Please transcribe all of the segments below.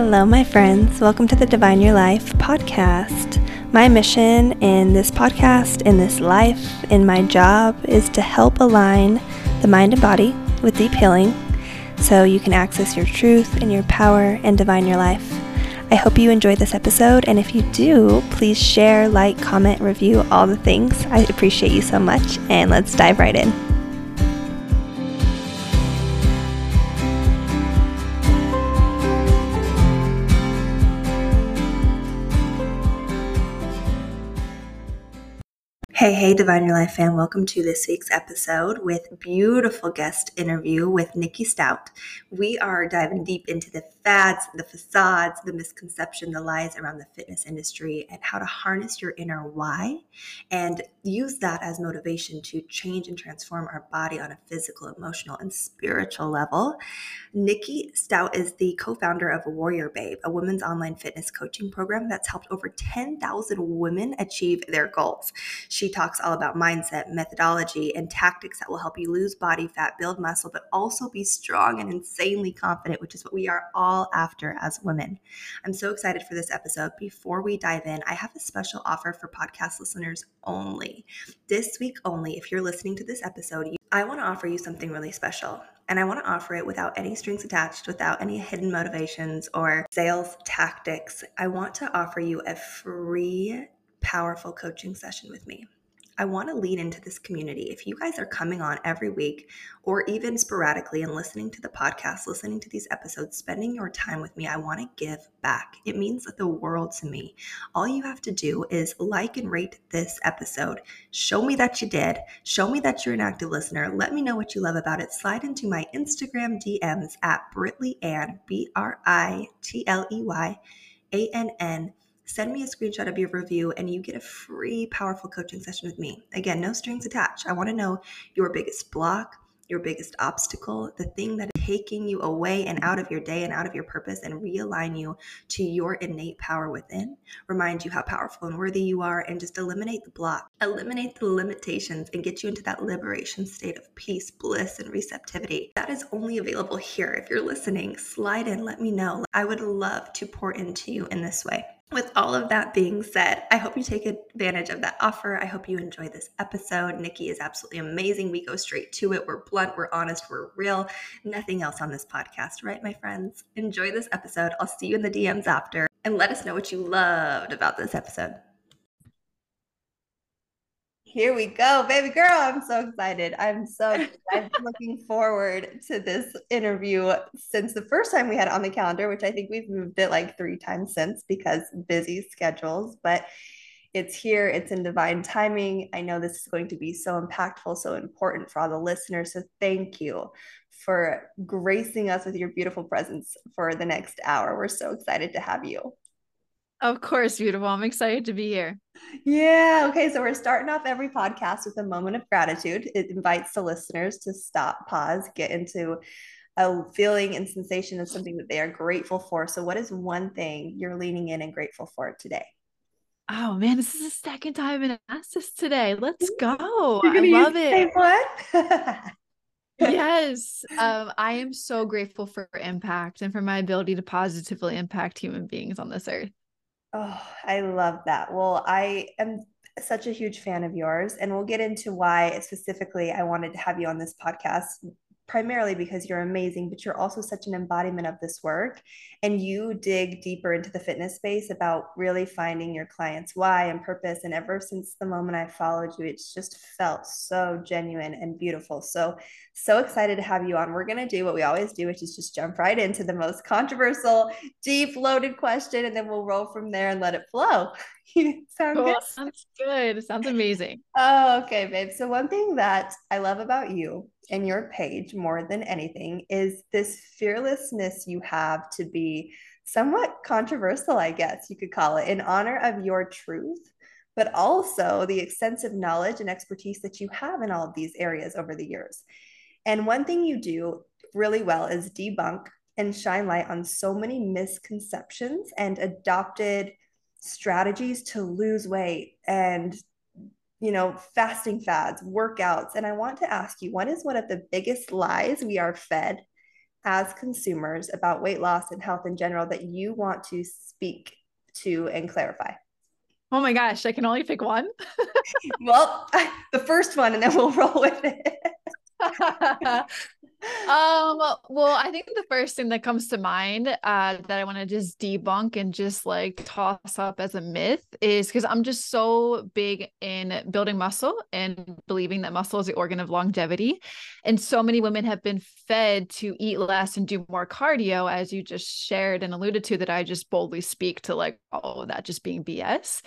Hello, my friends. Welcome to the Divine Your Life podcast. My mission in this podcast, in this life, in my job is to help align the mind and body with deep healing so you can access your truth and your power and divine your life. I hope you enjoyed this episode, and if you do, please share, like, comment, review, all the things. I appreciate you so much, and let's dive right in. Hey, hey, Divine Your Life fan. Welcome to this week's episode with beautiful guest interview with Nikkiey Stott. We are diving deep into the fads, the facades, the misconception, the lies around the fitness industry, and how to harness your inner why and use that as motivation to change and transform our body on a physical, emotional, and spiritual level. Nikkiey Stott is the co founder of Warrior Babe, a women's online fitness coaching program that's helped over 10,000 women achieve their goals. She talks all about mindset, methodology, and tactics that will help you lose body fat, build muscle, but also be strong and insanely confident, which is what we are all after as women. I'm so excited for this episode. Before we dive in, I have a special offer for podcast listeners only. This week only, if you're listening to this episode, I want to offer you something really special. And I want to offer it without any strings attached, without any hidden motivations or sales tactics. I want to offer you a free, powerful coaching session with me. I want to lean into this community. If you guys are coming on every week or even sporadically and listening to the podcast, listening to these episodes, spending your time with me, I want to give back. It means the world to me. All you have to do is like and rate this episode. Show me that you did. Show me that you're an active listener. Let me know what you love about it. Slide into my Instagram DMs at Britley Ann, B R I T L E Y A N N send me a screenshot of your review and you get a free powerful coaching session with me. Again, no strings attached. I want to know your biggest block, your biggest obstacle, the thing that is taking you away and out of your day and out of your purpose and realign you to your innate power within. Remind you how powerful and worthy you are and just eliminate the block, eliminate the limitations and get you into that liberation state of peace, bliss, and receptivity. That is only available here. If you're listening, slide in, let me know. I would love to pour into you in this way with all of that being said, I hope you take advantage of that offer. I hope you enjoy this episode. Nikkiey is absolutely amazing. We go straight to it. We're blunt, we're honest, we're real. Nothing else on this podcast, right, my friends? Enjoy this episode. I'll see you in the DMs after and let us know what you loved about this episode. Here we go, baby girl. I'm so excited. I'm so looking forward to this interview since the first time we had it on the calendar, which I think we've moved it like three times since because busy schedules, but it's here, it's in divine timing. I know this is going to be so impactful, so important for all the listeners. So thank you for gracing us with your beautiful presence for the next hour. We're so excited to have you. Of course, beautiful. I'm excited to be here. Yeah. Okay. So we're starting off every podcast with a moment of gratitude. It invites the listeners to stop, pause, get into a feeling and sensation of something that they are grateful for. So, what is one thing you're leaning in and grateful for today? Oh man, this is the second time in asked this today. Let's go. I love it. What? yes. Um, I am so grateful for impact and for my ability to positively impact human beings on this earth. Oh, I love that. Well, I am such a huge fan of yours, and we'll get into why specifically I wanted to have you on this podcast primarily because you're amazing, but you're also such an embodiment of this work. And you dig deeper into the fitness space about really finding your clients' why and purpose. And ever since the moment I followed you, it's just felt so genuine and beautiful. So, so excited to have you on. We're going to do what we always do, which is just jump right into the most controversial, deep, loaded question, and then we'll roll from there and let it flow. Sound cool. good? Sounds good. Sounds amazing. Oh, okay, babe. So one thing that I love about you and your page more than anything is this fearlessness you have to be somewhat controversial, I guess you could call it, in honor of your truth, but also the extensive knowledge and expertise that you have in all of these areas over the years. And one thing you do really well is debunk and shine light on so many misconceptions and adopted strategies to lose weight and you know fasting fads workouts and i want to ask you what is one of the biggest lies we are fed as consumers about weight loss and health in general that you want to speak to and clarify? Oh my gosh, I can only pick one. well, the first one, and then we'll roll with it. um well i think the first thing that comes to mind uh that i want to just debunk and just like toss up as a myth is because i'm just so big in building muscle and believing that muscle is the organ of longevity. And so many women have been fed to eat less and do more cardio as you just shared and alluded to that i just boldly speak to like oh that just being bs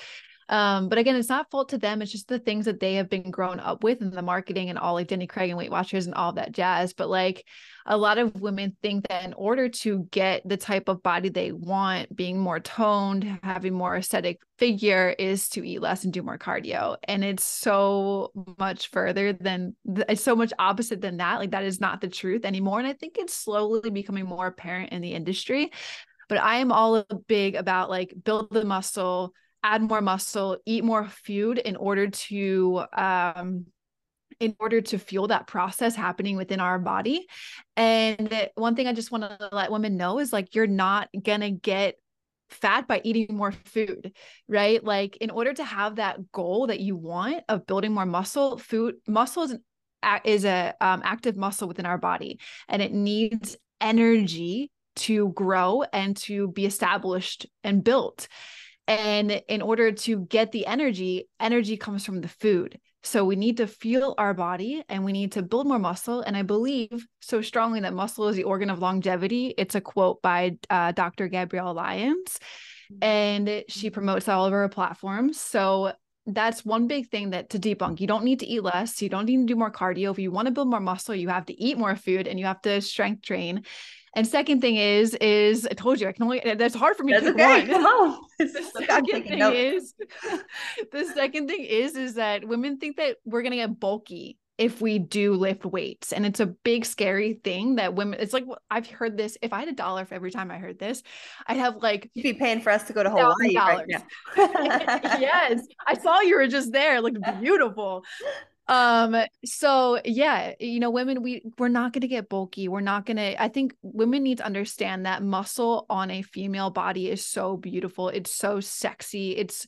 um, but again, it's not fault to them. It's just the things that they have been grown up with and the marketing and all like Jenny Craig and Weight Watchers and all that jazz. But like a lot of women think that in order to get the type of body they want, being more toned, having more aesthetic figure is to eat less and do more cardio. And it's so much further than it's so much opposite than that. Like that is not the truth anymore. And I think it's slowly becoming more apparent in the industry. But I am all big about like build the muscle, add more muscle, eat more food in order to um in order to fuel that process happening within our body. And one thing I just want to let women know is like you're not going to get fat by eating more food, right? Like in order to have that goal that you want of building more muscle, food muscle is an is a um, active muscle within our body and it needs energy to grow and to be established and built. And in order to get the energy, energy comes from the food. So we need to fuel our body and we need to build more muscle. And I believe so strongly that muscle is the organ of longevity. It's a quote by uh, Dr. Gabrielle Lyons, and she promotes all over her platforms. So that's one big thing that to debunk. You don't need to eat less. You don't need to do more cardio. If you want to build more muscle, you have to eat more food and you have to strength train. And second thing is, is I told you I can only that's hard for me that's to okay. one. Come on. the second thing is the second thing is is that women think that we're gonna get bulky if we do lift weights. And it's a big scary thing that women it's like I've heard this. If I had a dollar for every time I heard this, I'd have like you'd be paying for us to go to Hawaii. Right yes. I saw you were just there, looked beautiful um so yeah you know women we we're not going to get bulky we're not going to i think women need to understand that muscle on a female body is so beautiful it's so sexy it's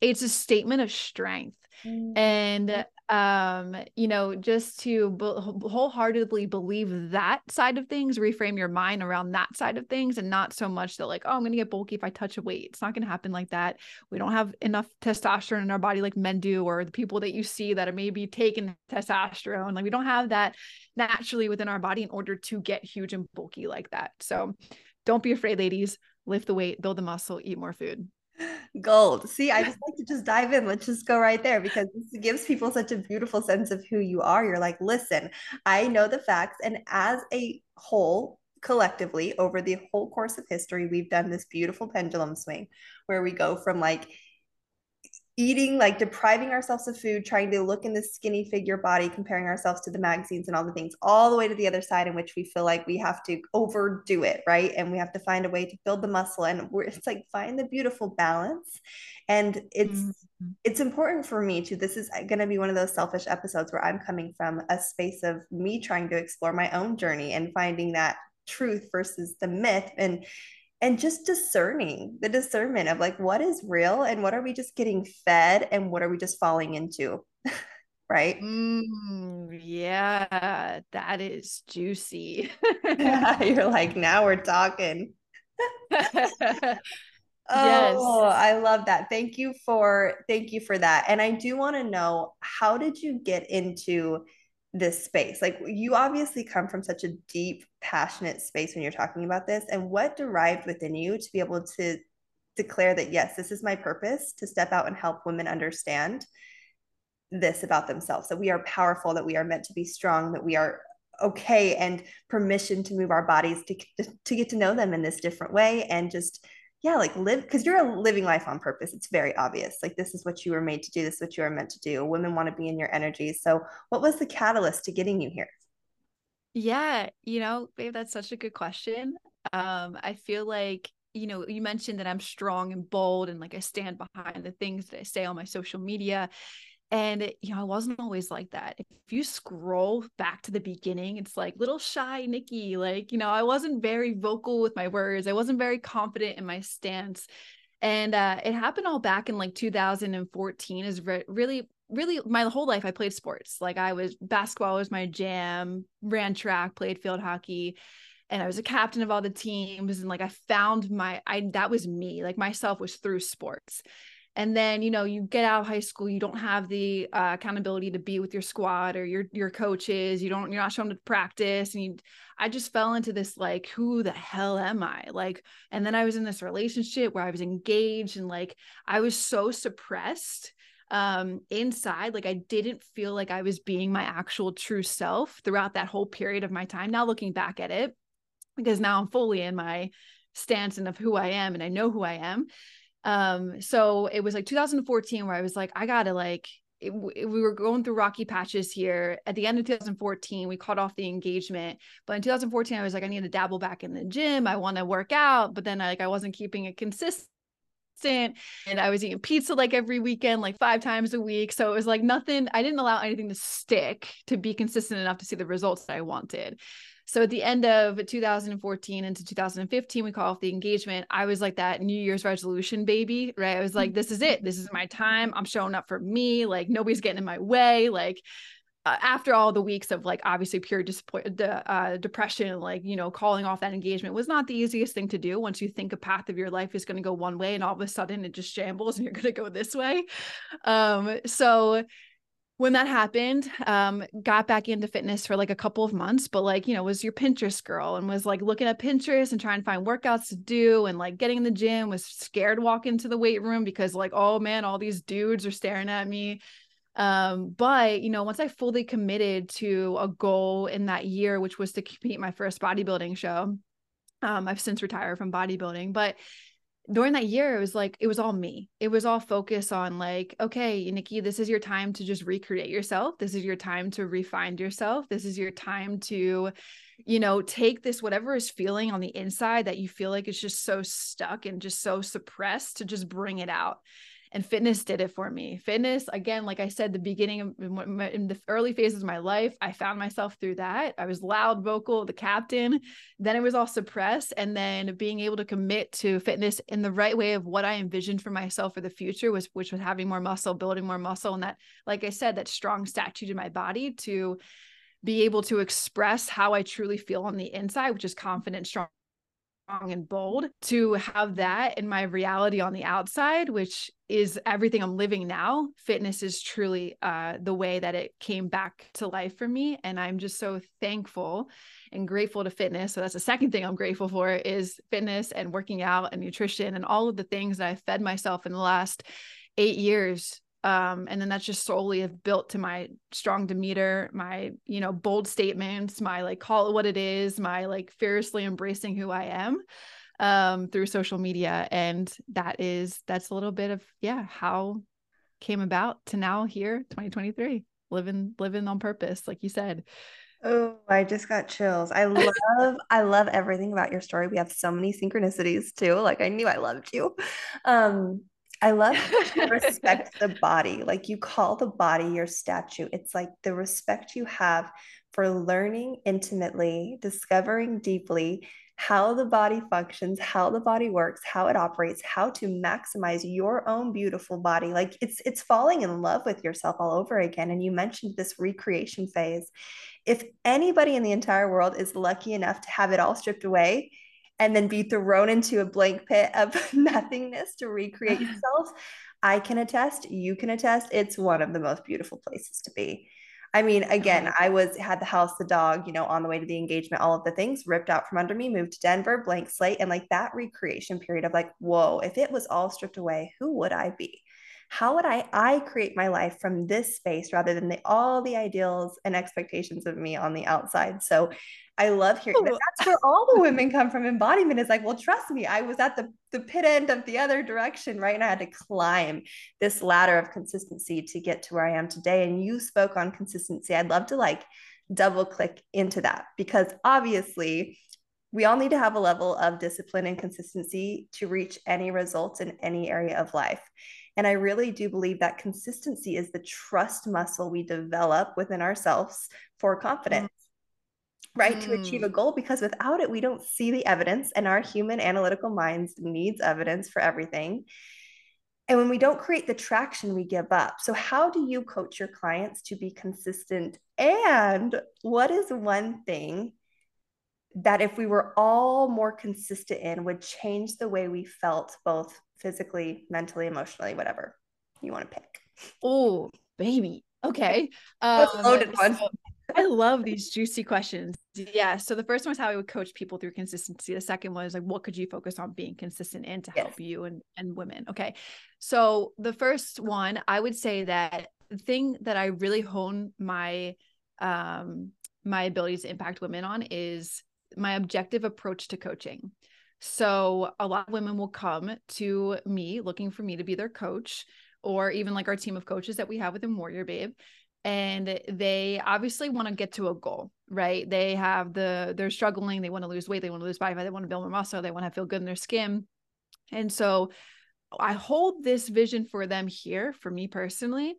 it's a statement of strength mm-hmm. and um you know just to be- wholeheartedly believe that side of things reframe your mind around that side of things and not so much that like oh i'm gonna get bulky if i touch a weight. It's not gonna happen like that. We don't have enough testosterone in our body like men do or the people that you see that are maybe taking testosterone like we don't have that naturally within our body in order to get huge and bulky like that. So don't be afraid ladies. Lift the weight build the muscle eat more food Gold. See, I just like to just dive in. Let's just go right there because this gives people such a beautiful sense of who you are. You're like, listen, I know the facts. And as a whole, collectively, over the whole course of history, we've done this beautiful pendulum swing where we go from like eating like depriving ourselves of food trying to look in the skinny figure body comparing ourselves to the magazines and all the things all the way to the other side in which we feel like we have to overdo it right? And we have to find a way to build the muscle and we're it's like find the beautiful balance. And it's mm-hmm. it's important for me too this is going to be one of those selfish episodes where i'm coming from a space of me trying to explore my own journey and finding that truth versus the myth. And and just discerning the discernment of like what is real and what are we just getting fed and what are we just falling into right? Mm, yeah that is juicy. You're like now we're talking. Oh yes. i love that. Thank you for thank you for that. And i do want to know how did you get into this space? Like you obviously come from such a deep, passionate space when you're talking about this. And what derived within you to be able to declare that, yes, this is my purpose to step out and help women understand this about themselves that we are powerful, that we are meant to be strong, that we are okay, and permission to move our bodies to, to get to know them in this different way and just yeah, like live because you're a living life on purpose. It's very obvious. Like this is what you were made to do. This is what you are meant to do. Women want to be in your energy. So, what was the catalyst to getting you here? Yeah, you know, babe, that's such a good question. Um, I feel like you know, you mentioned that I'm strong and bold and like I stand behind the things that I say on my social media. And, you know, I wasn't always like that. If you scroll back to the beginning, it's like little shy Nikkiey, like, you know, I wasn't very vocal with my words. I wasn't very confident in my stance. And uh, it happened all back in like 2014 is re- really, really my whole life. I played sports. Like I was basketball was my jam, ran track, played field hockey and I was a captain of all the teams and like I found my I that was me like myself was through sports and then you know you get out of high school you don't have the uh, accountability to be with your squad or your your coaches you don't you're not shown to practice and you i just fell into this like who the hell am i? Like and then i was in this relationship where i was engaged and like i was so suppressed um inside like i didn't feel like i was being my actual true self throughout that whole period of my time now looking back at it because now i'm fully in my stance and of who i am and i know who i am um, so it was like 2014 where I was like, I gotta like, it, we were going through rocky patches here. At the end of 2014, we cut off the engagement. But in 2014, I was like, I need to dabble back in the gym. I want to work out, but then like I wasn't keeping it consistent and I was eating pizza like every weekend, like five times a week. So it was like nothing, I didn't allow anything to stick to be consistent enough to see the results that I wanted. So at the end of 2014 into 2015, we call off the engagement. I was like that New Year's resolution baby, right? I was like, this is it. This is my time. I'm showing up for me. Like nobody's getting in my way. Like uh, after all the weeks of like obviously pure disappointment, uh, depression, like you know, calling off that engagement was not the easiest thing to do. Once you think a path of your life is going to go one way, and all of a sudden it just shambles, and you're going to go this way. Um, so when that happened um got back into fitness for like a couple of months but like you know was your pinterest girl and was like looking at pinterest and trying to find workouts to do and like getting in the gym was scared to walk into the weight room because like oh man all these dudes are staring at me. Um but you know once i fully committed to a goal in that year which was to compete my first bodybuilding show um i've since retired from bodybuilding but during that year, it was like, it was all me. It was all focus on like, okay, Nikkiey, this is your time to just recreate yourself. This is your time to refine yourself. This is your time to, you know, take this, whatever is feeling on the inside that you feel like it's just so stuck and just so suppressed to just bring it out and fitness did it for me. Fitness again like i said the beginning of in the early phases of my life i found myself through that. I was loud vocal the captain. Then it was all suppressed and then being able to commit to fitness in the right way of what i envisioned for myself for the future was which was having more muscle building more muscle and that like i said that strong statute in my body to be able to express how I truly feel on the inside, which is confident, strong strong, and bold to have that in my reality on the outside which is everything i'm living now fitness is truly uh, the way that it came back to life for me and i'm just so thankful and grateful to fitness. So that's the second thing i'm grateful for is fitness and working out and nutrition and all of the things that i fed myself in the last eight years. Um, and then that's just solely have built to my strong demeanor my you know bold statements my like call it what it is my like fiercely embracing who i am um, through social media and that is that's a little bit of yeah how came about to now here 2023 living living on purpose like you said Oh, I just got chills. I love I love everything about your story. We have so many synchronicities too. Like I knew I loved you. Um I love respect the body. Like you call the body your statue. It's like the respect you have for learning intimately, discovering deeply how the body functions, how the body works, how it operates, how to maximize your own beautiful body. Like it's it's falling in love with yourself all over again. And you mentioned this recreation phase. If anybody in the entire world is lucky enough to have it all stripped away, and then be thrown into a blank pit of nothingness to recreate yourself, I can attest, you can attest, it's one of the most beautiful places to be. I mean, again, mm-hmm. I was had the house, the dog, you know, on the way to the engagement, all of the things ripped out from under me, moved to Denver, blank slate, and like that recreation period of like, whoa, if it was all stripped away, who would I be? How would I I create my life from this space rather than the, all the ideals and expectations of me on the outside? So I love hearing that. Oh. That's where all the women come from. Embodiment is like, well, trust me, I was at the, the pit end of the other direction, right? And I had to climb this ladder of consistency to get to where I am today. And you spoke on consistency. I'd love to like double click into that because obviously we all need to have a level of discipline and consistency to reach any results in any area of life. And I really do believe that consistency is the trust muscle we develop within ourselves for confidence. Mm. Right, mm. to achieve a mm. goal, because without it, we don't see the evidence, and our human analytical minds needs evidence for everything. And when we don't create the traction, we give up. So, how do you coach your clients to be consistent? And what is one thing that if we were all more consistent in would change the way we felt both physically, mentally, emotionally, whatever you want to pick? Oh, baby. Okay. Um, loaded one. So I love these juicy questions. Yeah. So the first one was how I would coach people through consistency. The second one is like, what could you focus on being consistent in to yes. help you and, and women? Okay. So the first one, I would say that the thing that I really hone my um my ability to impact women on is my objective approach to coaching. So a lot of women will come to me looking for me to be their coach or even like our team of coaches that we have within Warrior Babe and they obviously want to get to a goal right? They have the they're struggling they want to lose weight they want to lose body fat they want to build more muscle they want to feel good in their skin and so i hold this vision for them here for me personally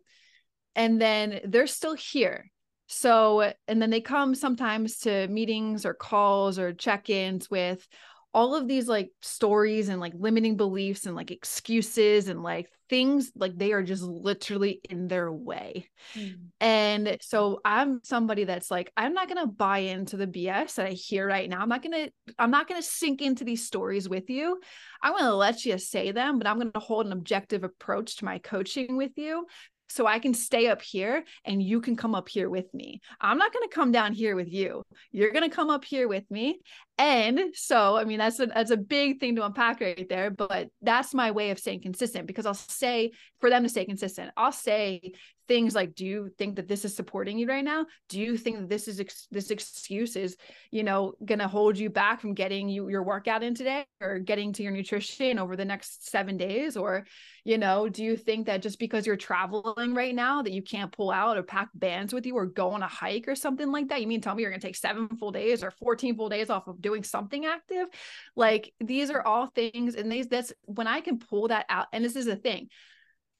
and then they're still here. So, and then they come sometimes to meetings or calls or check ins with all of these like stories and like limiting beliefs and like excuses and like things like they are just literally in their way. Mm. And so I'm somebody that's like I'm not going to buy into the BS that I hear right now. I'm not going to I'm not going to sink into these stories with you. I'm going to let you say them, but I'm going to hold an objective approach to my coaching with you so I can stay up here and you can come up here with me. I'm not going to come down here with you. You're going to come up here with me. And so, I mean, that's a, that's a big thing to unpack right there, but that's my way of staying consistent because I'll say for them to stay consistent, I'll say things like do you think that this is supporting you right now? Do you think that this is ex- this excuse is you know going to hold you back from getting you your workout in today or getting to your nutrition over the next 7 days? Or you know do you think that just because you're traveling right now that you can't pull out or pack bands with you or go on a hike or something like that? You mean tell me you're going to take 7 full days or 14 full days off of doing something active? Like these are all things and these that's when i can pull that out and this is the thing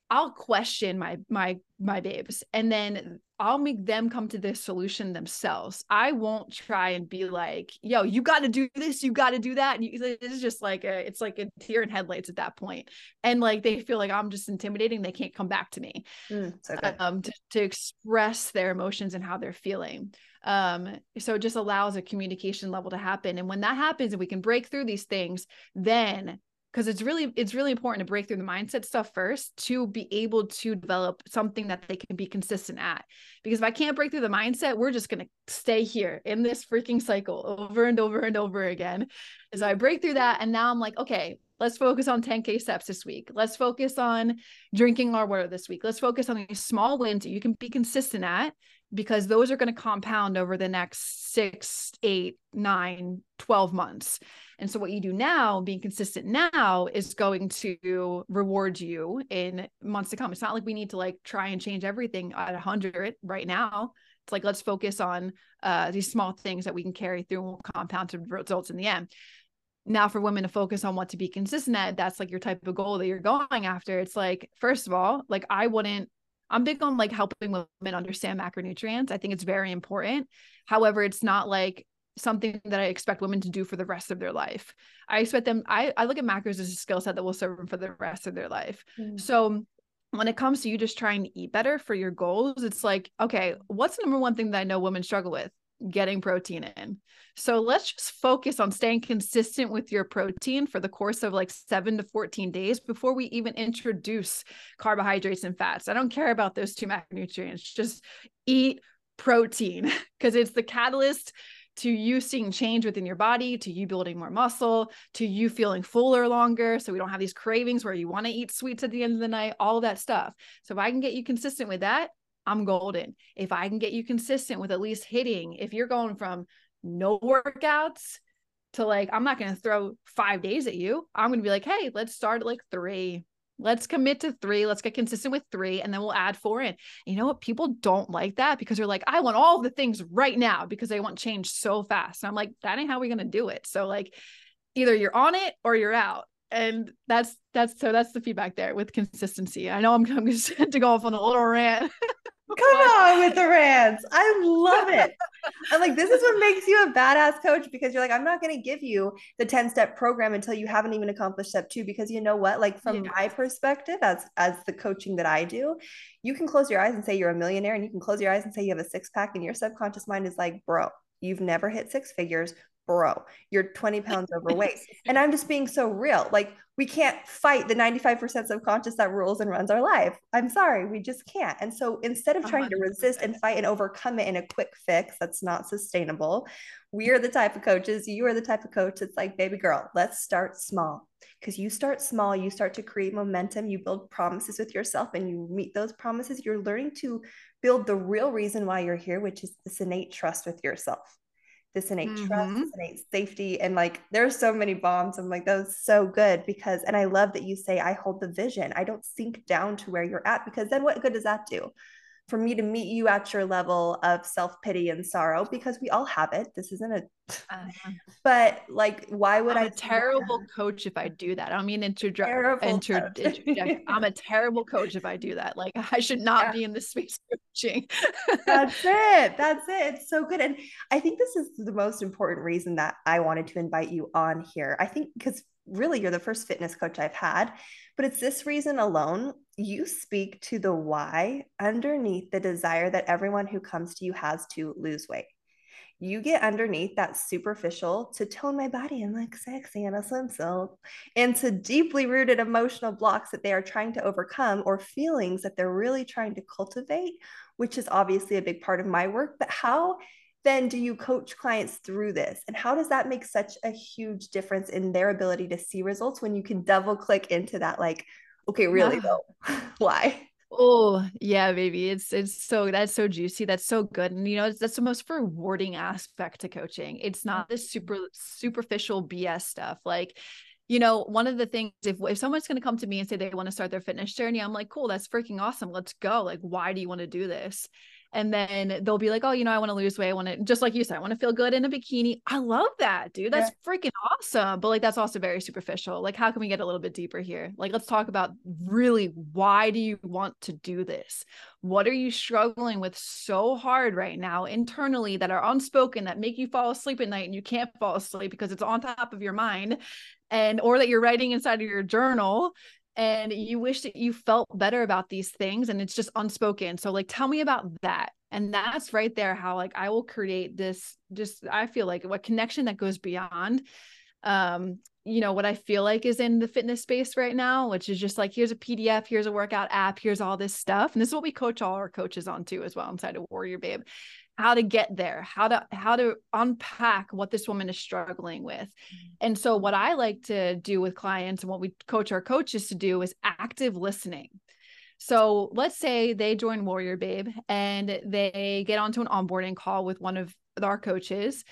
I'll question my my my babes and then I'll make them come to this solution themselves. I won't try and be like, "Yo, you got to do this, you got to do that." And you, it's just like a, it's like a tear in headlights at that point. And like they feel like I'm just intimidating. They can't come back to me mm, so um, to, to express their emotions and how they're feeling. Um, so it just allows a communication level to happen. And when that happens and we can break through these things, then because it's really it's really important to break through the mindset stuff first to be able to develop something that they can be consistent at. Because if i can't break through the mindset we're just going to stay here in this freaking cycle over and over and over again. So i break through that and now i'm like okay let's focus on 10k steps this week. Let's focus on drinking our water this week. Let's focus on these small wins that you can be consistent at because those are going to compound over the next six eight nine 12 months and so what you do now, being consistent now, is going to reward you in months to come. It's not like we need to like try and change everything at 100 right now. It's like let's focus on uh, these small things that we can carry through and compound to results in the end. Now, for women to focus on what to be consistent at, that's like your type of goal that you're going after. It's like, first of all, like I wouldn't I'm big on like helping women understand macronutrients. I think it's very important. However, it's not like something that I expect women to do for the rest of their life. I expect them, I, I look at macros as a skill set that will serve them for the rest of their life. Mm. So when it comes to you just trying to eat better for your goals, it's like, okay, what's the number one thing that I know women struggle with? Getting protein in. So let's just focus on staying consistent with your protein for the course of like seven to 14 days before we even introduce carbohydrates and fats. I don't care about those two macronutrients. Just eat protein because it's the catalyst to you seeing change within your body, to you building more muscle, to you feeling fuller longer. So we don't have these cravings where you want to eat sweets at the end of the night, all that stuff. So if I can get you consistent with that, I'm golden. If I can get you consistent with at least hitting, if you're going from no workouts to like, I'm not going to throw five days at you, I'm going to be like, hey, let's start at like three. Let's commit to three. Let's get consistent with three, and then we'll add four in. You know what? People don't like that because they're like, I want all the things right now because they want change so fast. And I'm like, that ain't how we're gonna do it. So like, either you're on it or you're out. And that's that's so that's the feedback there with consistency. I know I'm, I'm just to go off on a little rant. Come on with the rants. I love it. I'm like, this is what makes you a badass coach because you're like, I'm not going to give you the 10 step program until you haven't even accomplished step two. Because you know what? Like, from yeah. my perspective, as, as the coaching that I do, you can close your eyes and say you're a millionaire, and you can close your eyes and say you have a six pack, and your subconscious mind is like, bro, you've never hit six figures bro, you're 20 pounds overweight. and I'm just being so real. Like, we can't fight the 95% subconscious that rules and runs our life. I'm sorry, we just can't. And so instead of trying 100%. to uh-huh. resist and fight and overcome it in a quick fix that's not sustainable, we are the type of coaches, you are the type of coach that's like, baby girl, let's start small. Because you start small, you start to create momentum, you build promises with yourself, and you meet those promises. You're learning to build the real reason why you're here, which is this innate trust with yourself this innate mm-hmm. trust, this innate safety. And like there's so many bombs. I'm like, that was so good because and I love that you say I hold the vision. I don't sink down to where you're at because then what good does that do? For me to meet you at your level of self-pity and sorrow because we all have it. This isn't a uh-huh. but like why would I'm I a terrible coach if I do that. I mean introduce inter- interject I'm a terrible coach if I do that. Like I should not yeah. be in this space coaching. That's it. That's it. It's so good. And I think this is the most important reason that I wanted to invite you on here. I think because really you're the first fitness coach I've had but it's this reason alone you speak to the why underneath the desire that everyone who comes to you has to lose weight. You get underneath that superficial to tone my body and look sexy and a swimsuit into deeply rooted emotional blocks that they are trying to overcome or feelings that they're really trying to cultivate, which is obviously a big part of my work. But how then do you coach clients through this? And how does that make such a huge difference in their ability to see results when you can double click into that like okay, really though, why? Oh yeah, baby. It's it's so that's so juicy. That's so good. And you know, that's the most rewarding aspect to coaching. It's not this super superficial BS stuff. Like, you know, one of the things if if someone's gonna come to me and say they want to start their fitness journey, I'm like, cool, that's freaking awesome. Let's go. Like, why do you want to do this? And then they'll be like, "Oh, you know, I want to lose weight. I want to just like you said, I want to feel good in a bikini." I love that, dude. That's yeah. freaking awesome. But like that's also very superficial. Like how can we get a little bit deeper here? Like let's talk about really why do you want to do this? What are you struggling with so hard right now internally that are unspoken that make you fall asleep at night and you can't fall asleep because it's on top of your mind and or that you're writing inside of your journal and you wish that you felt better about these things and it's just unspoken. So like tell me about that. And that's right there how like i will create this just i feel like a connection that goes beyond um you know what i feel like is in the fitness space right now which is just like here's a pdf here's a workout app here's all this stuff. And this is what we coach all our coaches on too as well inside of warrior babe how to get there how to how to unpack what this woman is struggling with mm-hmm. and so what i like to do with clients and what we coach our coaches to do is active listening so let's say they join warrior babe and they get onto an onboarding call with one of our coaches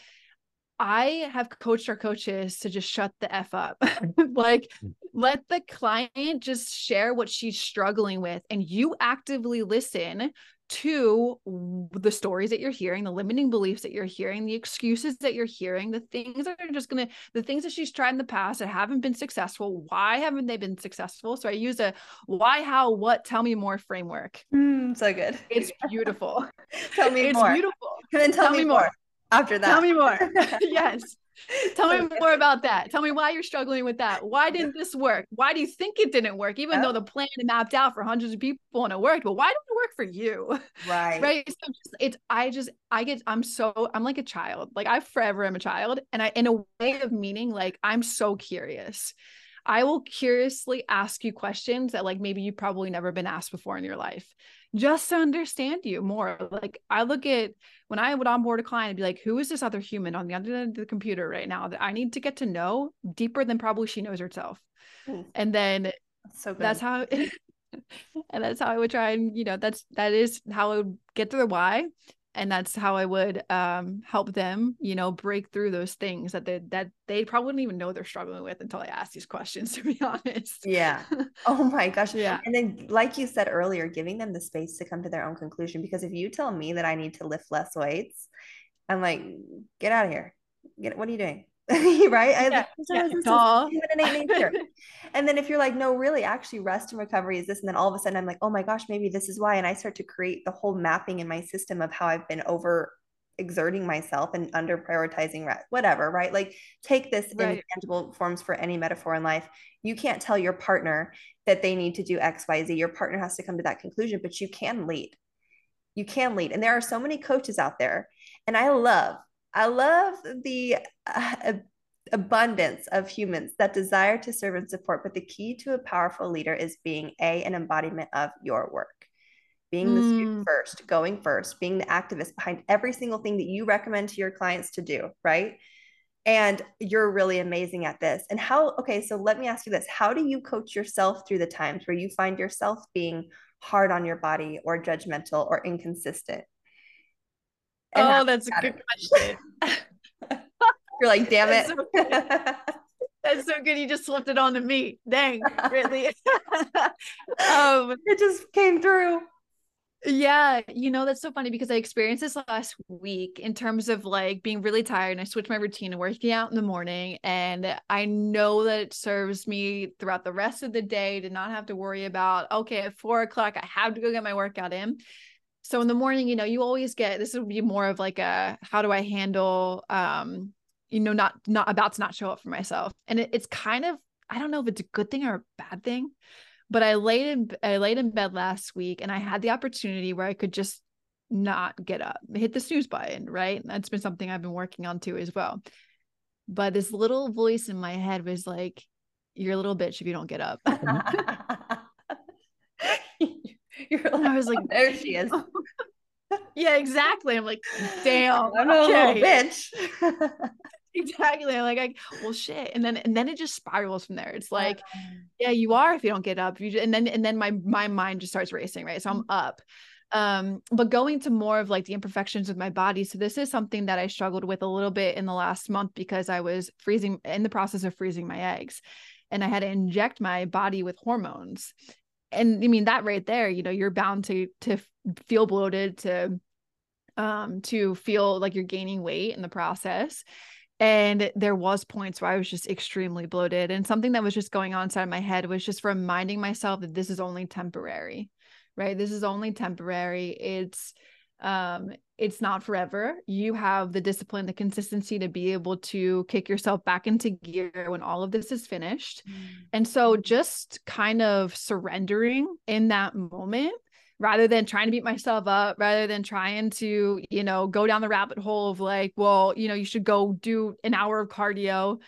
I have coached our coaches to just shut the F up. like, mm. let the client just share what she's struggling with, and you actively listen to the stories that you're hearing, the limiting beliefs that you're hearing, the excuses that you're hearing, the things that are just going to, the things that she's tried in the past that haven't been successful. Why haven't they been successful? So I use a why, how, what, tell me more framework. Mm, so good. It's beautiful. tell me it's more. It's beautiful. And then tell, tell me, more. more after that. Tell me more. yes. Tell me more about that. Tell me why you're struggling with that. Why didn't this work? Why do you think it didn't work? Even though the plan mapped out for hundreds of people and it worked, but why didn't it work for you? Right. Right. So just, it's I just I get I'm so I'm like a child. Like I forever am a child. And I in a way of meaning, like I'm so curious. I will curiously ask you questions that like maybe you've probably never been asked before in your life just to understand you more. Like I look at when I would onboard a client and be like, who is this other human on the other end of the computer right now that I need to get to know deeper than probably she knows herself. Mm. And then so good. that's how and that's how I would try and you know that's that is how I would get to the why. And that's how I would um, help them, you know, break through those things that they that they probably wouldn't even know they're struggling with until I ask these questions. To be honest. Yeah. Oh my gosh. Yeah. And then, like you said earlier, giving them the space to come to their own conclusion. Because if you tell me that I need to lift less weights, I'm like, get out of here. Get what are you doing? right? I, yeah, yeah, and then if you're like, no, really, actually, rest and recovery is this, and then all of a sudden I'm like, oh my gosh, maybe this is why, and I start to create the whole mapping in my system of how I've been over exerting myself and under prioritizing rest, whatever, right? Like take this right. in tangible forms for any metaphor in life. You can't tell your partner that they need to do X, Y, Z. Your partner has to come to that conclusion, but you can lead. You can lead, and there are so many coaches out there, and I love I love the uh, abundance of humans that desire to serve and support, but the key to a powerful leader is being a an embodiment of your work. Being the student mm. first, going first, being the activist behind every single thing that you recommend to your clients to do, right? And you're really amazing at this. And how, okay, so let me ask you this How do you coach yourself through the times where you find yourself being hard on your body or judgmental or inconsistent? Oh, that's a good question. You're like, damn it. That's so, that's so good. You just slipped it on to me. Dang, really. um, it just came through. Yeah, you know, that's so funny because I experienced this last week in terms of like being really tired and I switched my routine and working out in the morning. And I know that it serves me throughout the rest of the day to not have to worry about, okay, at four o'clock, I have to go get my workout in so in the morning you know you always get this would be more of like a how do i handle um you know not not about to not show up for myself. And it, it's kind of i don't know if it's a good thing or a bad thing but i laid in i laid in bed last week and i had the opportunity where i could just not get up hit the snooze button right? And that's been something i've been working on too as well. But this little voice in my head was like you're a little bitch if you don't get up You're like, I was like, oh, there she is. yeah, exactly. I'm like, damn, I'm a little bitch. exactly. I'm like, I, well, shit. And then and then it just spirals from there. It's like, yeah, you are if you don't get up. You just, and then and then my my mind just starts racing, right? So I'm up. Um, but going to more of like the imperfections of my body. So this is something that I struggled with a little bit in the last month because I was freezing in the process of freezing my eggs and I had to inject my body with hormones and I mean that right there, you know, you're bound to to feel bloated, to um to feel like you're gaining weight in the process. And there was points where I was just extremely bloated. And something that was just going on inside my head was just reminding myself that this is only temporary, right? This is only temporary. It's um it's not forever. You have the discipline the consistency to be able to kick yourself back into gear when all of this is finished. Mm. and so just kind of surrendering in that moment rather than trying to beat myself up rather than trying to you know go down the rabbit hole of like well you know you should go do an hour of cardio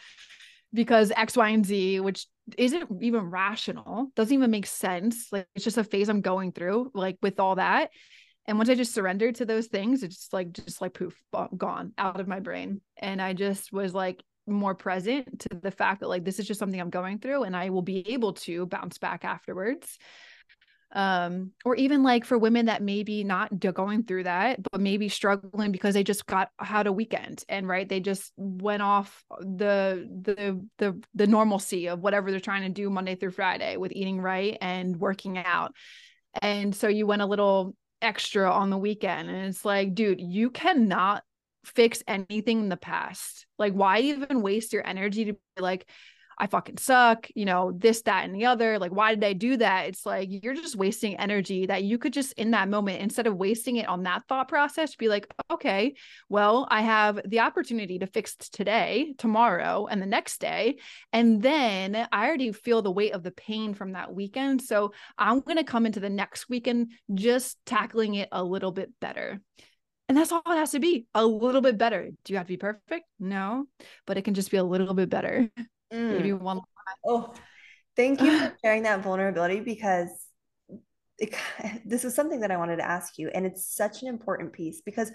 because x y and z which isn't even rational doesn't even make sense. Like it's just a phase i'm going through like with all that and once i just surrendered to those things it's just like just like poof gone out of my brain. And i just was like more present to the fact that like this is just something i'm going through and i will be able to bounce back afterwards. Um or even like for women that maybe not going through that but maybe struggling because they just got had a weekend and right they just went off the the the the normalcy of whatever they're trying to do monday through friday with eating right and working out. And so you went a little extra on the weekend. And it's like, dude, you cannot fix anything in the past. Like, why even waste your energy to be like, I fucking suck, you know, this, that, and the other. Like, why did I do that? It's like you're just wasting energy that you could just in that moment, instead of wasting it on that thought process, be like, okay, well, I have the opportunity to fix today, tomorrow, and the next day. And then I already feel the weight of the pain from that weekend. So I'm going to come into the next weekend just tackling it a little bit better. And that's all it has to be a little bit better. Do you have to be perfect? No, but it can just be a little bit better. Mm. Maybe one. Oh, thank you for sharing that vulnerability because it, this is something that I wanted to ask you. And it's such an important piece because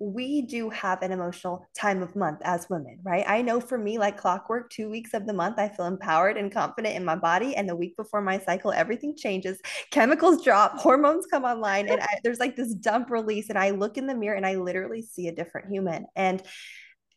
we do have an emotional time of month as women, right? I know for me, like clockwork, two weeks of the month, I feel empowered and confident in my body. And the week before my cycle, everything changes. Chemicals drop, hormones come online, and I, there's like this dump release. And I look in the mirror and I literally see a different human. And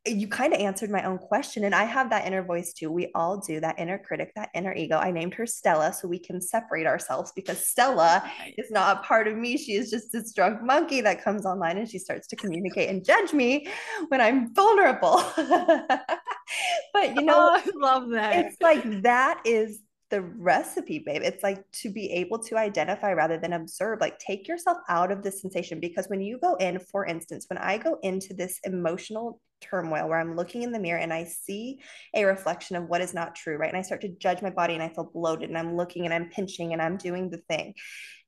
you kind of answered my own question. And I have that inner voice too. We all do that inner critic, that inner ego. I named her Stella so we can separate ourselves because Stella is not a part of me. She is just this drunk monkey that comes online and she starts to communicate and judge me when I'm vulnerable. but you know, oh, I love that. It's like that is the recipe, babe. It's like to be able to identify rather than observe, like take yourself out of the sensation. Because when you go in, for instance, when I go into this emotional turmoil where I'm looking in the mirror and I see a reflection of what is not true, right? And I start to judge my body and I feel bloated and I'm looking and I'm pinching and I'm doing the thing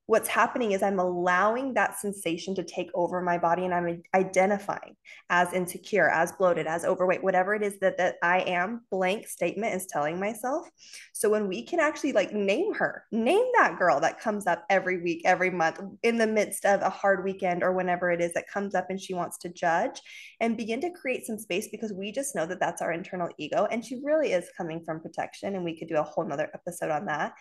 what's happening is I'm allowing that sensation to take over my body and I'm identifying as insecure, as bloated, as overweight, whatever it is that, that I am, blank statement is telling myself. So when we can actually like name her, name that girl that comes up every week, every month in the midst of a hard weekend or whenever it is that comes up and she wants to judge and begin to create some space because we just know that that's our internal ego. And she really is coming from protection. And we could do a whole nother episode on that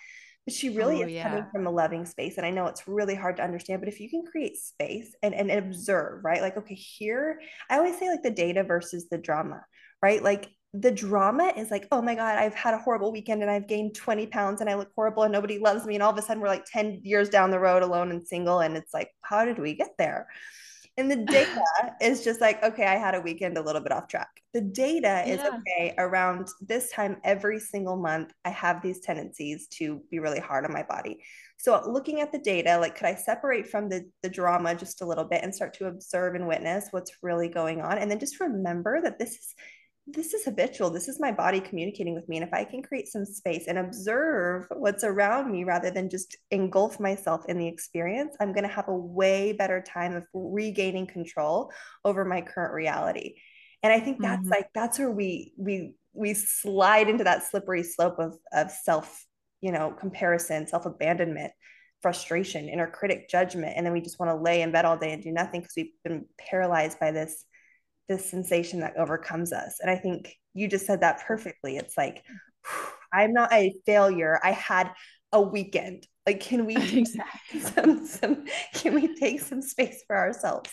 but she really oh, is yeah. coming from a loving space and i know it's really hard to understand but if you can create space and, and observe right? Like okay here i always say like the data versus the drama right? Like the drama is like oh my god i've had a horrible weekend and i've gained 20 pounds and i look horrible and nobody loves me and all of a sudden we're like 10 years down the road alone and single and it's like how did we get there and the data is just like, okay, I had a weekend a little bit off track. The data is okay, around this time every single month, I have these tendencies to be really hard on my body. So looking at the data, like could I separate from the, the drama just a little bit and start to observe and witness what's really going on? And then just remember that this is this is habitual. This is my body communicating with me. And if I can create some space and observe what's around me rather than just engulf myself in the experience, I'm going to have a way better time of regaining control over my current reality. And I think that's mm-hmm. like that's where we we we slide into that slippery slope of of self, you know, comparison, self-abandonment, frustration, inner critic judgment. And then we just want to lay in bed all day and do nothing because we've been paralyzed by this this sensation that overcomes us. And I think you just said that mm-hmm. perfectly. It's like, mm-hmm. I'm not a failure. I had a weekend. Like, can we exactly. some, some, can we take some space for ourselves?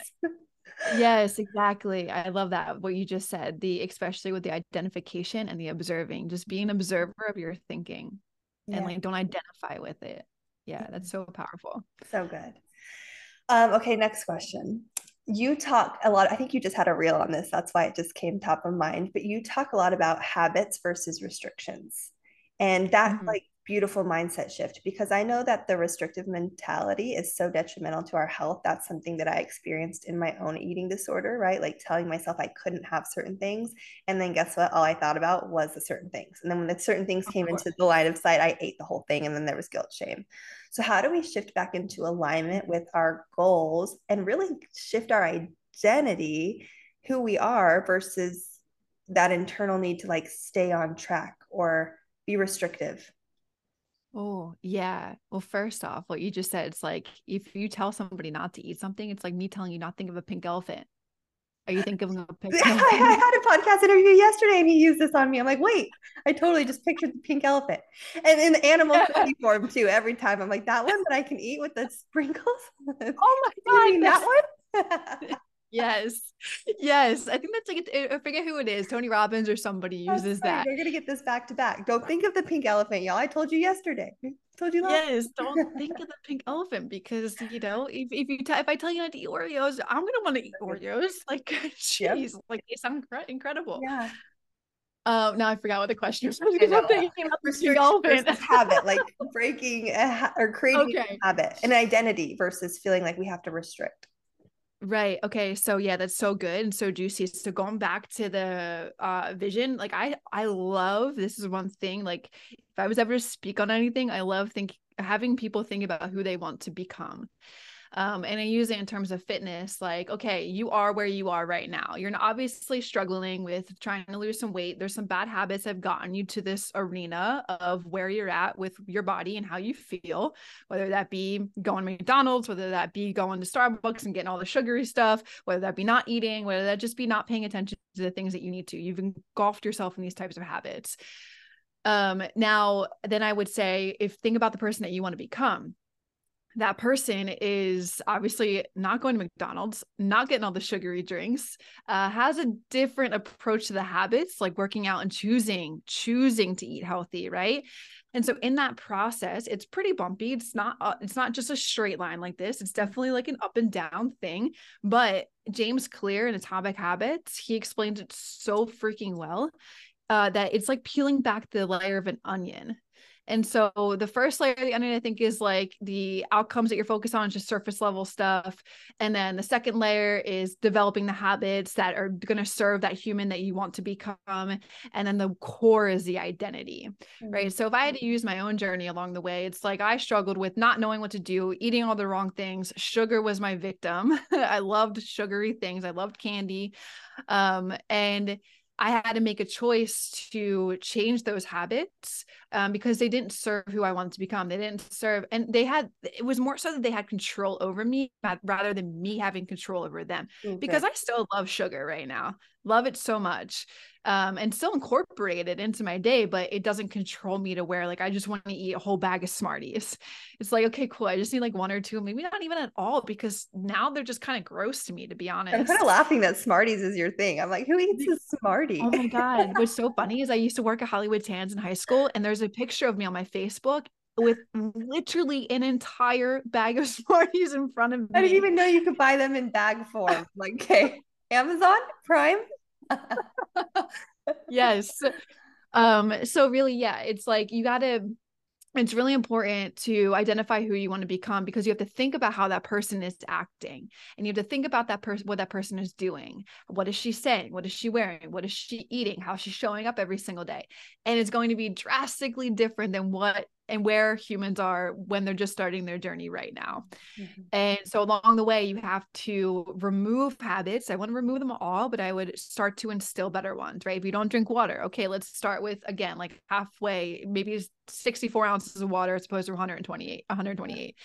yes, exactly. I love that what you just said. The especially with the identification and the observing, just being an observer of your thinking yeah. and like don't identify with it. Yeah, that's mm-hmm. so powerful. So good. Um, okay, next question you talk a lot i think you just had a reel on this that's why it just came top of mind but you talk a lot about habits versus restrictions and that mm-hmm. like beautiful mindset shift because I know that the restrictive mentality is so detrimental to our health. That's something that I experienced in my own eating disorder, right? Like telling myself I couldn't have certain things. And then guess what? All I thought about was the certain things. And then when the certain things came into the line of sight, I ate the whole thing. And then there was guilt, shame. So, how do we shift back into alignment with our goals and really shift our identity, who we are, versus that internal need to like stay on track or be restrictive? Oh, yeah. Well, first off, what you just said, it's like if you tell somebody not to eat something, it's like me telling you not to think of a pink elephant. Are you thinking of a pink elephant? I had a podcast interview yesterday and he used this on me. I'm like, wait, I totally just pictured the pink elephant. And in the animal form too, every time I'm like, that one that I can eat with the sprinkles. oh my God. that one? Yes. Yes. I think that's like, I forget who it is. Tony Robbins or somebody uses that. We're going to get this back to back. Don't think of the pink elephant, y'all. I told you yesterday. I told you last Yes. Don't think of the pink elephant because, you know, if, if you, t- if I tell you not to eat Oreos, I'm going to want to eat Oreos. Like, jeez, yep. like they sound incredible. Yeah. Um, now I forgot what the question was. I was thinking about the elephant. habit, like breaking ha- or creating okay. a habit, an identity versus feeling like we have to restrict. Right. Okay. So yeah, that's so good and so juicy. So going back to the uh vision, like I I love this is one thing. Like if I was ever to speak on anything, I love think having people think about who they want to become. Um, and I use it in terms of fitness, like, okay, you are where you are right now. You're obviously struggling with trying to lose some weight. There's some bad habits have gotten you to this arena of where you're at with your body and how you feel, whether that be going to McDonald's, whether that be going to Starbucks and getting all the sugary stuff, whether that be not eating, whether that just be not paying attention to the things that you need to. You've engulfed yourself in these types of habits. Um, now, then I would say, if think about the person that you want to become, that person is obviously not going to McDonald's, not getting all the sugary drinks, uh, has a different approach to the habits, like working out and choosing, choosing to eat healthy, right? And so in that process, it's pretty bumpy. It's not, uh, it's not just a straight line like this. It's definitely like an up and down thing. But James Clear in Atomic Habits, he explains it so freaking well uh, that it's like peeling back the layer of an onion. And so the first layer of the onion, I think, is like the outcomes that you're focused on, just surface level stuff. And then the second layer is developing the habits that are going to serve that human that you want to become. And then the core is the identity, mm-hmm. right? So if I had to use my own journey along the way, it's like I struggled with not knowing what to do, eating all the wrong things. Sugar was my victim. I loved sugary things, I loved candy. Um, and I had to make a choice to change those habits um, because they didn't serve who I wanted to become. They didn't serve, and they had, it was more so that they had control over me rather than me having control over them okay. because I still love sugar right now love it so much um, and still incorporate it into my day but it doesn't control me to where like i just want to eat a whole bag of smarties it's like okay cool i just need like one or two maybe not even at all because now they're just kind of gross to me to be honest i'm kind of laughing that smarties is your thing i'm like who eats a smartie oh my god what's so funny is i used to work at hollywood tans in high school and there's a picture of me on my facebook with literally an entire bag of Smarties in front of me. I didn't even know you could buy them in bag form. Like, okay, Amazon Prime. Yes. Um, so really, yeah, it's like you gotta it's really important to identify who you want to become because you have to think about how that person is acting and you have to think about that person what that person is doing. What is she saying? What is she wearing? What is she eating? How she's showing up every single day? And it's going to be drastically different than what and where humans are when they're just starting their journey right now. Mm-hmm. And so along the way, you have to remove habits. I want to remove them all, but I would start to instill better ones, right? If you don't drink water, okay, let's start with again, like halfway, maybe 64 ounces of water as opposed to 128, 128.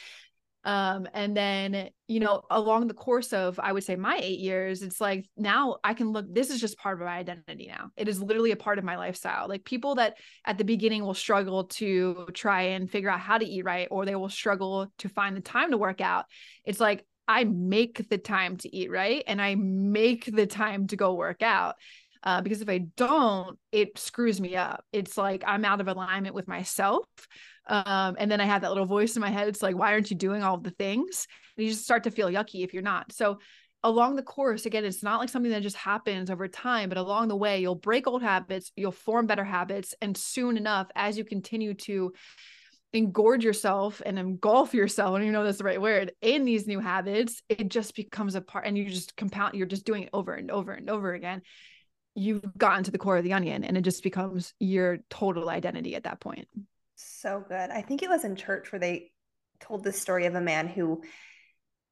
Um, and then, you know, along the course of, I would say my eight years, it's like now I can look, this is just part of my identity now. It is literally a part of my lifestyle. Like people that at the beginning will struggle to try and figure out how to eat right, or they will struggle to find the time to work out. It's like, I make the time to eat right and I make the time to go work out. Uh, because if I don't, it screws me up. It's like I'm out of alignment with myself. Um, and then I have that little voice in my head. It's like, why aren't you doing all the things? And you just start to feel yucky if you're not. So along the course, again, it's not like something that just happens over time, but along the way, you'll break old habits, you'll form better habits. And soon enough, as you continue to engorge yourself and engulf yourself, and you know that's the right word, in these new habits, it just becomes a part and you just compound, you're just doing it over and over and over again. You've gotten to the core of the onion and it just becomes your total identity at that point. So good. I think it was in church where they told the story of a man who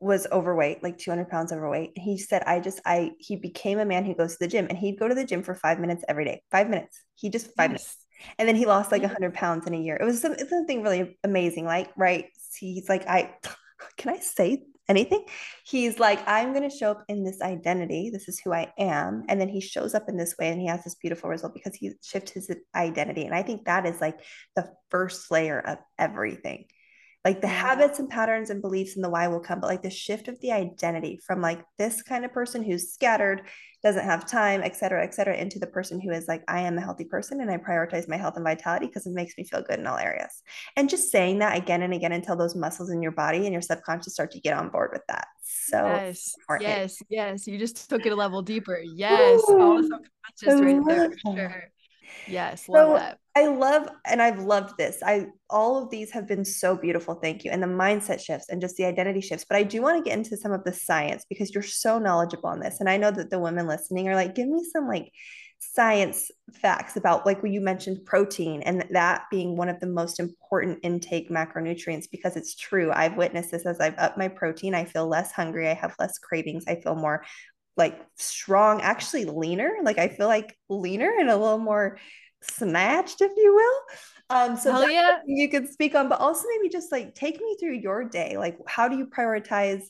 was overweight, like 200 pounds overweight. He said, I just, I, he became a man who goes to the gym and he'd go to the gym for five minutes every day, five minutes. He just five yes. minutes. And then he lost like 100 pounds in a year. It was some, something really amazing. Like, right. He's like, I, can I say anything. He's like, I'm going to show up in this identity. This is who I am. And then he shows up in this way and he has this beautiful result because he shifts his identity. And I think that is like the first layer of everything like the habits and patterns and beliefs and the why will come but like the shift of the identity from like this kind of person who's scattered doesn't have time et cetera et cetera into the person who is like i am a healthy person and i prioritize my health and vitality because it makes me feel good in all areas. And just saying that again and again until those muscles in your body and your subconscious start to get on board with that. So yes yes yes. You just took it a level deeper. Yes. Ooh, all the subconscious right there for sure Yes, love so that. I love and I've loved this. I all of these have been so beautiful. Thank you. And the mindset shifts and just the identity shifts. But I do want to get into some of the science because you're so knowledgeable on this. And I know that the women listening are like, give me some like science facts about like when you mentioned protein and that being one of the most important intake macronutrients because it's true. I've witnessed this as I've upped my protein. I feel less hungry. I have less cravings. I feel more like strong, actually leaner. Like I feel like leaner and a little more snatched, if you will. Um, so yeah. you could speak on, but also maybe just like take me through your day. Like, how do you prioritize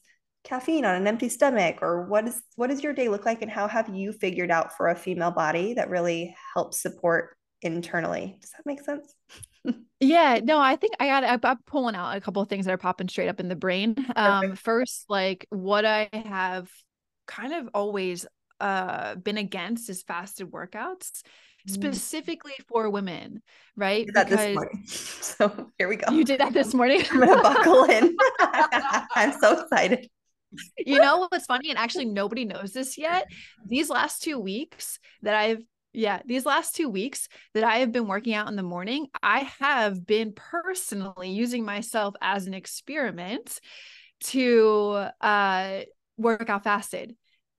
caffeine on an empty stomach, or what is what does your day look like, and how have you figured out for a female body that really helps support internally? Does that make sense? yeah, no, I think I got. I'm pulling out a couple of things that are popping straight up in the brain. Um, first, like what I have kind of always uh been against is fasted workouts Mm. specifically for women, right? because morning. So here we go. You did that this morning. I'm gonna buckle in. I'm so excited. You know what's funny? And actually, nobody knows this yet. These last two weeks that I've yeah, these last two weeks that I have been working out in the morning, I have been personally using myself as an experiment to uh work out fasted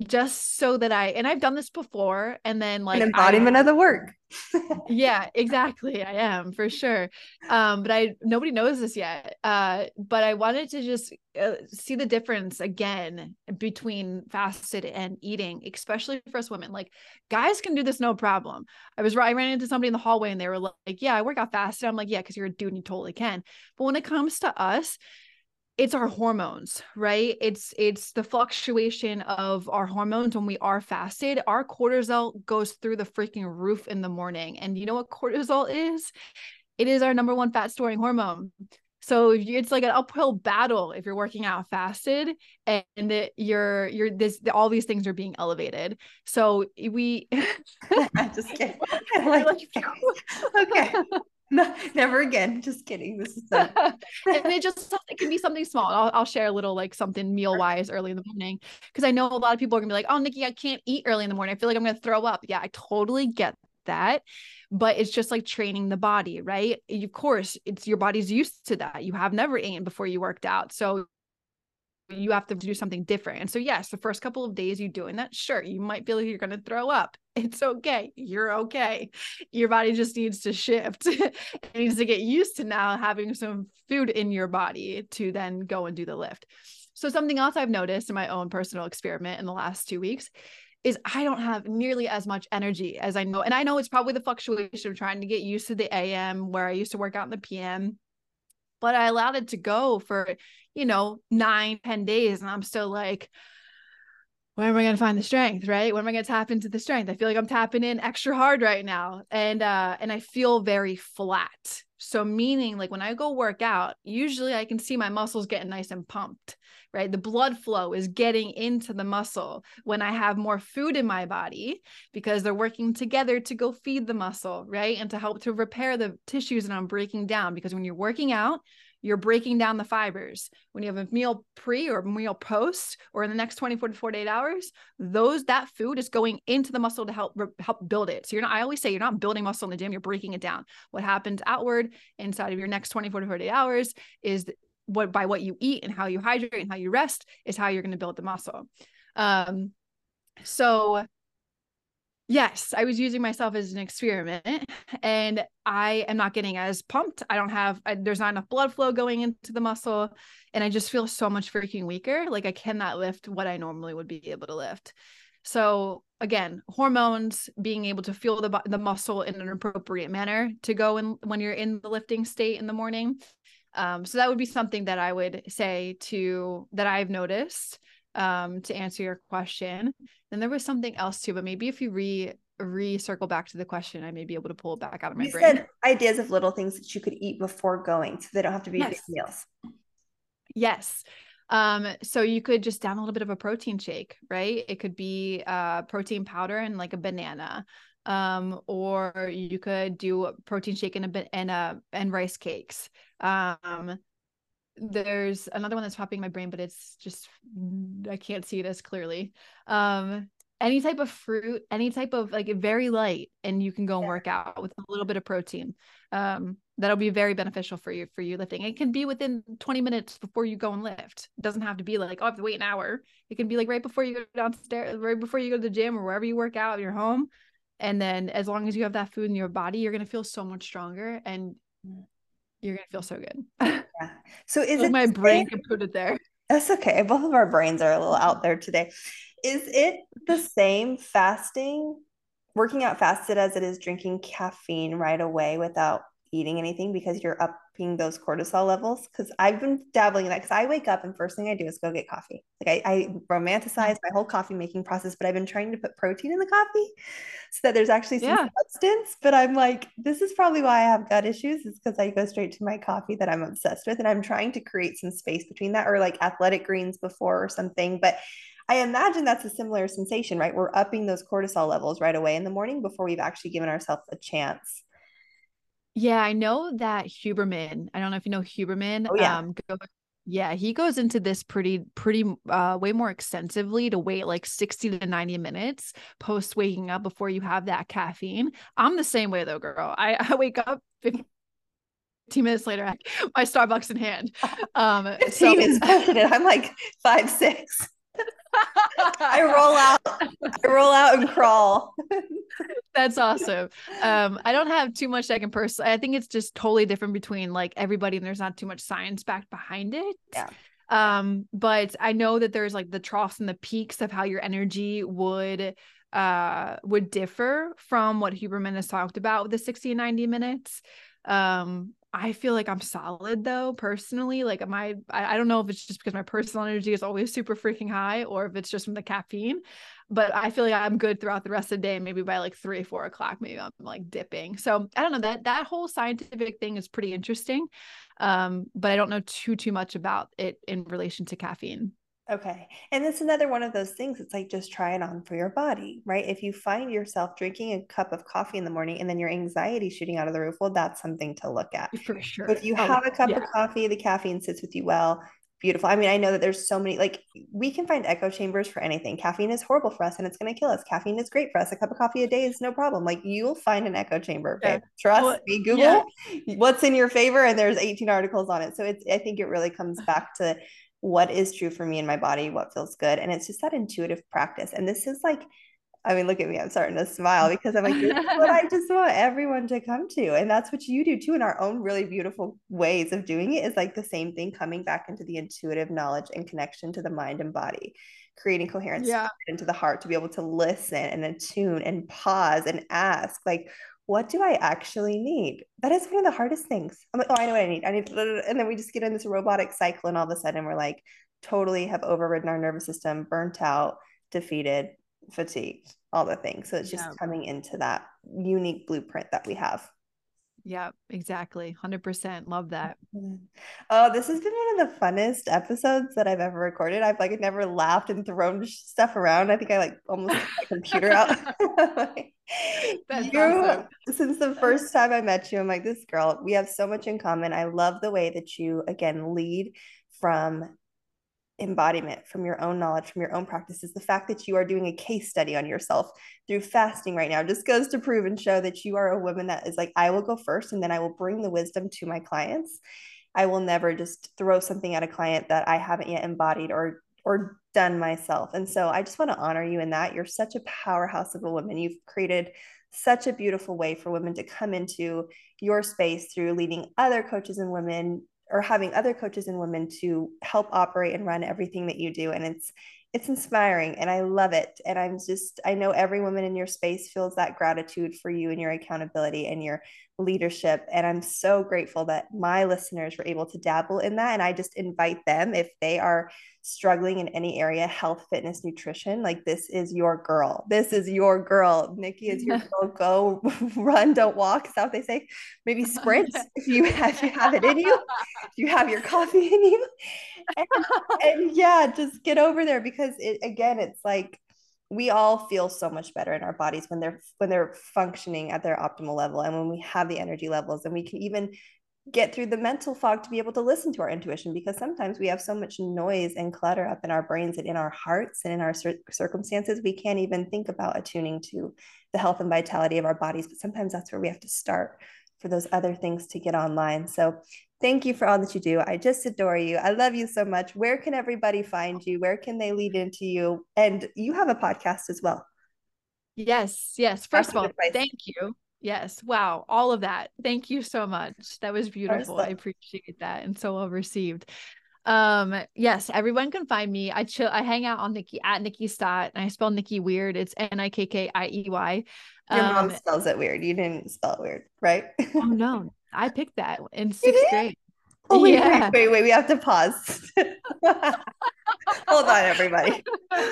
just so that I and I've done this before and then like an embodiment I, of the work. yeah, exactly. I am for sure. Um, but I nobody knows this yet. Uh, but I wanted to just uh, see the difference again between fasted and eating, especially for us women. Like guys can do this no problem. I was I ran into somebody in the hallway and they were like, "Yeah, I work out fasted." I'm like, "Yeah, because you're a dude and you totally can." But when it comes to us, it's our hormones right? It's it's the fluctuation of our hormones when we are fasted. Our cortisol goes through the freaking roof in the morning. And you know what cortisol is? It is our number one fat storing hormone. So it's like an uphill battle if you're working out fasted and it, you're you're this all these things are being elevated. So eh, we i'm just kidding. Like, okay no, never again. Just kidding. This is so. and it just it can be something small. I'll, I'll share a little like something meal wise early in the morning because I know a lot of people are gonna be like, "Oh, Nikkiey, I can't eat early in the morning. I feel like I'm gonna throw up." Yeah, I totally get that but it's just like training the body right of course it's your body's used to that you have never eaten before you worked out so you have to do something different. And so, yes, the first couple of days you doing that, sure, you might feel like you're going to throw up. It's okay. You're okay. Your body just needs to shift. it needs to get used to now having some food in your body to then go and do the lift. So, something else I've noticed in my own personal experiment in the last two weeks is I don't have nearly as much energy as I know. And I know it's probably the fluctuation of trying to get used to the AM where I used to work out in the PM but I allowed it to go for, you know, nine, ten days. And I'm still like, where am I going to find the strength? Right. When am I going to tap into the strength? I feel like I'm tapping in extra hard right now. And, uh, and I feel very flat. So meaning like when I go work out, usually I can see my muscles getting nice and pumped, right? The blood flow is getting into the muscle when I have more food in my body because they're working together to go feed the muscle, right? And to help to repair the tissues that I'm breaking down because when you're working out, you're breaking down the fibers. When you have a meal pre or meal post or in the next 24 to 48 hours, those that food is going into the muscle to help help build it. So you're not I always say you're not building muscle in the gym, you're breaking it down. What happens outward inside of your next 24 to 48 hours is what by what you eat and how you hydrate and how you rest is how you're going to build the muscle. Um so yes, I was using myself as an experiment and I am not getting as pumped. I don't have, I, there's not enough blood flow going into the muscle. And I just feel so much freaking weaker. Like I cannot lift what I normally would be able to lift. So again, hormones, being able to feel the, the muscle in an appropriate manner to go in when you're in the lifting state in the morning. Um, so that would be something that I would say to that I've noticed um, to answer your question. Then there was something else too, but maybe if you re re-circle back to the question, I may be able to pull it back out of my you brain. Said ideas of little things that you could eat before going, so they don't have to be yes. big meals. Yes. Um, so you could just down a little bit of a protein shake, right? It could be uh protein powder and like a banana. Um, or you could do a protein shake and a and a and rice cakes. Um, there's another one that's popping in my brain, but it's just I can't see it as clearly. Um, any type of fruit, any type of like very light, and you can go and work out with a little bit of protein. Um, that'll be very beneficial for you for you lifting. It can be within 20 minutes before you go and lift. It doesn't have to be like, oh, I have to wait an hour. It can be like right before you go downstairs, right before you go to the gym or wherever you work out at your home. And then as long as you have that food in your body, you're gonna feel so much stronger and mm. You're gonna feel so good. yeah. So is it my brain can put it there? That's okay. Both of our brains are a little out there today. Is it the same fasting, working out fasted as it is drinking caffeine right away without eating anything because you're upping those cortisol levels? Because I've been dabbling in that because I wake up and first thing I do is go get coffee. Like I, I romanticize my whole coffee making process, but I've been trying to put protein in the coffee so that there's actually some yeah. substance. But I'm like, this is probably why I have gut issues, is because I go straight to my coffee that I'm obsessed with. And I'm trying to create some space between that or like athletic greens before or something. But I imagine that's a similar sensation, right? We're upping those cortisol levels right away in the morning before we've actually given ourselves a chance. Yeah, I know that Huberman. I don't know if you know Huberman. Oh, yeah. Um, go, yeah, he goes into this pretty, pretty, uh, way more extensively to wait like 60 to 90 minutes post waking up before you have that caffeine. I'm the same way though, girl. I, I wake up 15 minutes later, my Starbucks in hand. Um, 15 so, is I'm like five, six. I roll out, I roll out and crawl. That's awesome. Um, I don't have too much I can personally. I think it's just totally different between like everybody, and there's not too much science backed behind it. Yeah. Um, but I know that there's like the troughs and the peaks of how your energy would uh would differ from what Huberman has talked about with the 60 and 90 minutes. Um, I feel like I'm solid though, personally. Like, my, I, I don't know if it's just because my personal energy is always super freaking high or if it's just from the caffeine, but I feel like I'm good throughout the rest of the day. Maybe by like three, four o'clock, maybe I'm like dipping. So I don't know that that whole scientific thing is pretty interesting. Um, but I don't know too, too much about it in relation to caffeine. Okay. And it's another one of those things. It's like just try it on for your body, right? If you find yourself drinking a cup of coffee in the morning and then your anxiety shooting out of the roof, well, that's something to look at. For sure. If you oh, have a cup yeah. of coffee, the caffeine sits with you well. Beautiful. I mean, I know that there's so many, like, we can find echo chambers for anything. Caffeine is horrible for us and it's going to kill us. Caffeine is great for us. A cup of coffee a day is no problem. Like, you'll find an echo chamber. Yeah. Trust well, me. Google yeah. what's in your favor, and there's 18 articles on it. So it's, I think it really comes back to what is true for me in my body, what feels good. And it's just that intuitive practice. And this is like, I mean, look at me, I'm starting to smile because I'm like, this is what I just want everyone to come to. And that's what you do too in our own really beautiful ways of doing it is like the same thing coming back into the intuitive knowledge and connection to the mind and body, creating coherence yeah. into the heart to be able to listen and attune and pause and ask, like, what do I actually need? That is one of the hardest things. I'm like, oh, I know what I need. I need, and then we just get in this robotic cycle, and all of a sudden we're like, totally have overridden our nervous system, burnt out, defeated, fatigued, all the things. So it's just yeah. coming into that unique blueprint that we have. Yeah, exactly. 100%. Love that. Mm-hmm. Oh, this has been one of the funnest episodes that I've ever recorded. I've like never laughed and thrown stuff around. I think I like almost my computer out. you, awesome. since the first time I met you, I'm like, this girl, we have so much in common. I love the way that you again lead from embodiment from your own knowledge from your own practices the fact that you are doing a case study on yourself through fasting right now just goes to prove and show that you are a woman that is like i will go first and then i will bring the wisdom to my clients. I will never just throw something at a client that i haven't yet embodied or or done myself. And so i just want to honor you in that. You're such a powerhouse of a woman. You've created such a beautiful way for women to come into your space through leading other coaches and women or having other coaches and women to help operate and run everything that you do and it's it's inspiring and I love it. And I'm just, I know every woman in your space feels that gratitude for you and your accountability and your leadership. And I'm so grateful that my listeners were able to dabble in that. And I just invite them, if they are struggling in any area health, fitness, nutrition like this is your girl. This is your girl. Nikkiey is your girl. Go run, don't walk. Is that what they say? Maybe sprint if you have, if you have it in you, if you have your coffee in you. And, and yeah, just get over there because it again, it's like we all feel so much better in our bodies when they're when they're functioning at their optimal level and when we have the energy levels and we can even get through the mental fog to be able to listen to our intuition because sometimes we have so much noise and clutter up in our brains and in our hearts and in our cir- circumstances we can't even think about attuning to the health and vitality of our bodies. But sometimes that's where we have to start for those other things to get online so thank you for all that you do i just adore you i love you so much where can everybody find you where can they lead into you and you have a podcast as well yes yes first of all thank you Yes. Wow. All of that. Thank you so much. That was beautiful. I appreciate that and so well received. Um, yes, everyone can find me. I chill, I hang out on Nikkiey at Nikkiey Stott and I spell Nikki weird. It's N-I-K-K-I-E-Y. Um, Your mom um, spells it weird. You didn't spell it weird, right? oh no. I picked that in sixth grade. Oh wait, yeah. wait, wait, wait. We have to pause. Hold on, everybody. I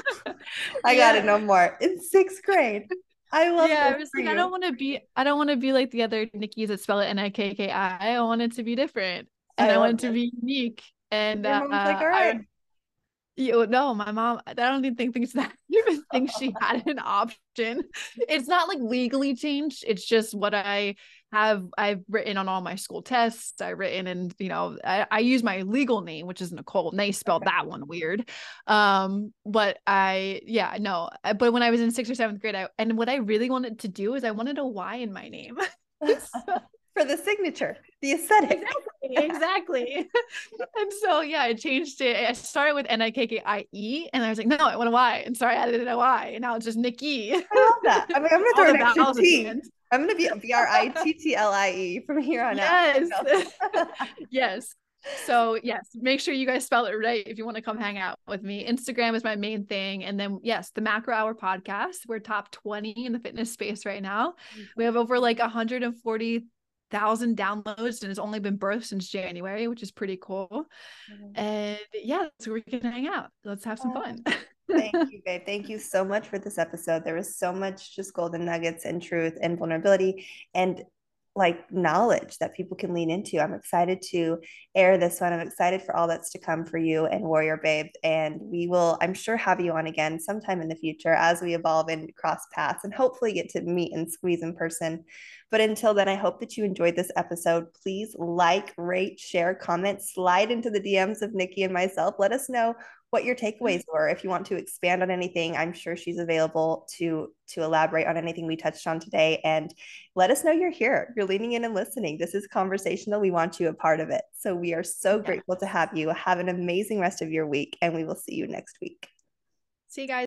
yeah. gotta know more. In sixth grade. I love yeah, I was like, you. I don't want to be I don't want to be like the other Nikki's that spell it N-I-K-K-I. I want it to be different. And I, I want it to be unique. And uh, like, all right. I, you no, my mom, I don't even think thinks that even think she had an option. It's not like legally changed. It's just what I have I've written on all my school tests. I've written and you know, I, I use my legal name, which is Nicole. And they spelled that one weird. Um, but I yeah, no. Uh, but when I was in sixth or seventh grade, I and what I really wanted to do is I wanted a Y in my name. For the signature, the aesthetic. Exactly. exactly. and so yeah, I changed it. I started with N-I-K-K-I-E and I was like, no, I want a Y. And sorry, I added a Y. And now it's just Nikki. I love that. I mean, I'm gonna throw an extra T. I'm gonna be B R I T T L I E from here on yes. out. yes. yes. So yes, make sure you guys spell it right if you want to come hang out with me. Instagram is my main thing. And then yes, the macro hour podcast. We're top 20 in the fitness space right now. Mm-hmm. We have over like 140,000 downloads and it's only been birthed since January, which is pretty cool. Mm-hmm. And yeah, so we can hang out. Let's have some fun. Thank you, babe. Thank you so much for this episode. There was so much just golden nuggets and truth and vulnerability and like knowledge that people can lean into. I'm excited to air this one. I'm excited for all that's to come for you and WarriorBabe. And we will, I'm sure, have you on again sometime in the future as we evolve and cross paths and hopefully get to meet and squeeze in person. But until then, I hope that you enjoyed this episode. Please like, rate, share, comment, slide into the DMs of Nikkiey and myself. Let us know what your takeaways mm-hmm. were. If you want to expand on anything, I'm sure she's available to to elaborate on anything we touched on today. And let us know you're here. You're leaning in and listening. This is conversational. We want you a part of it. So we are so grateful to have you. Have an amazing rest of your week, and we will see you next week. See you guys.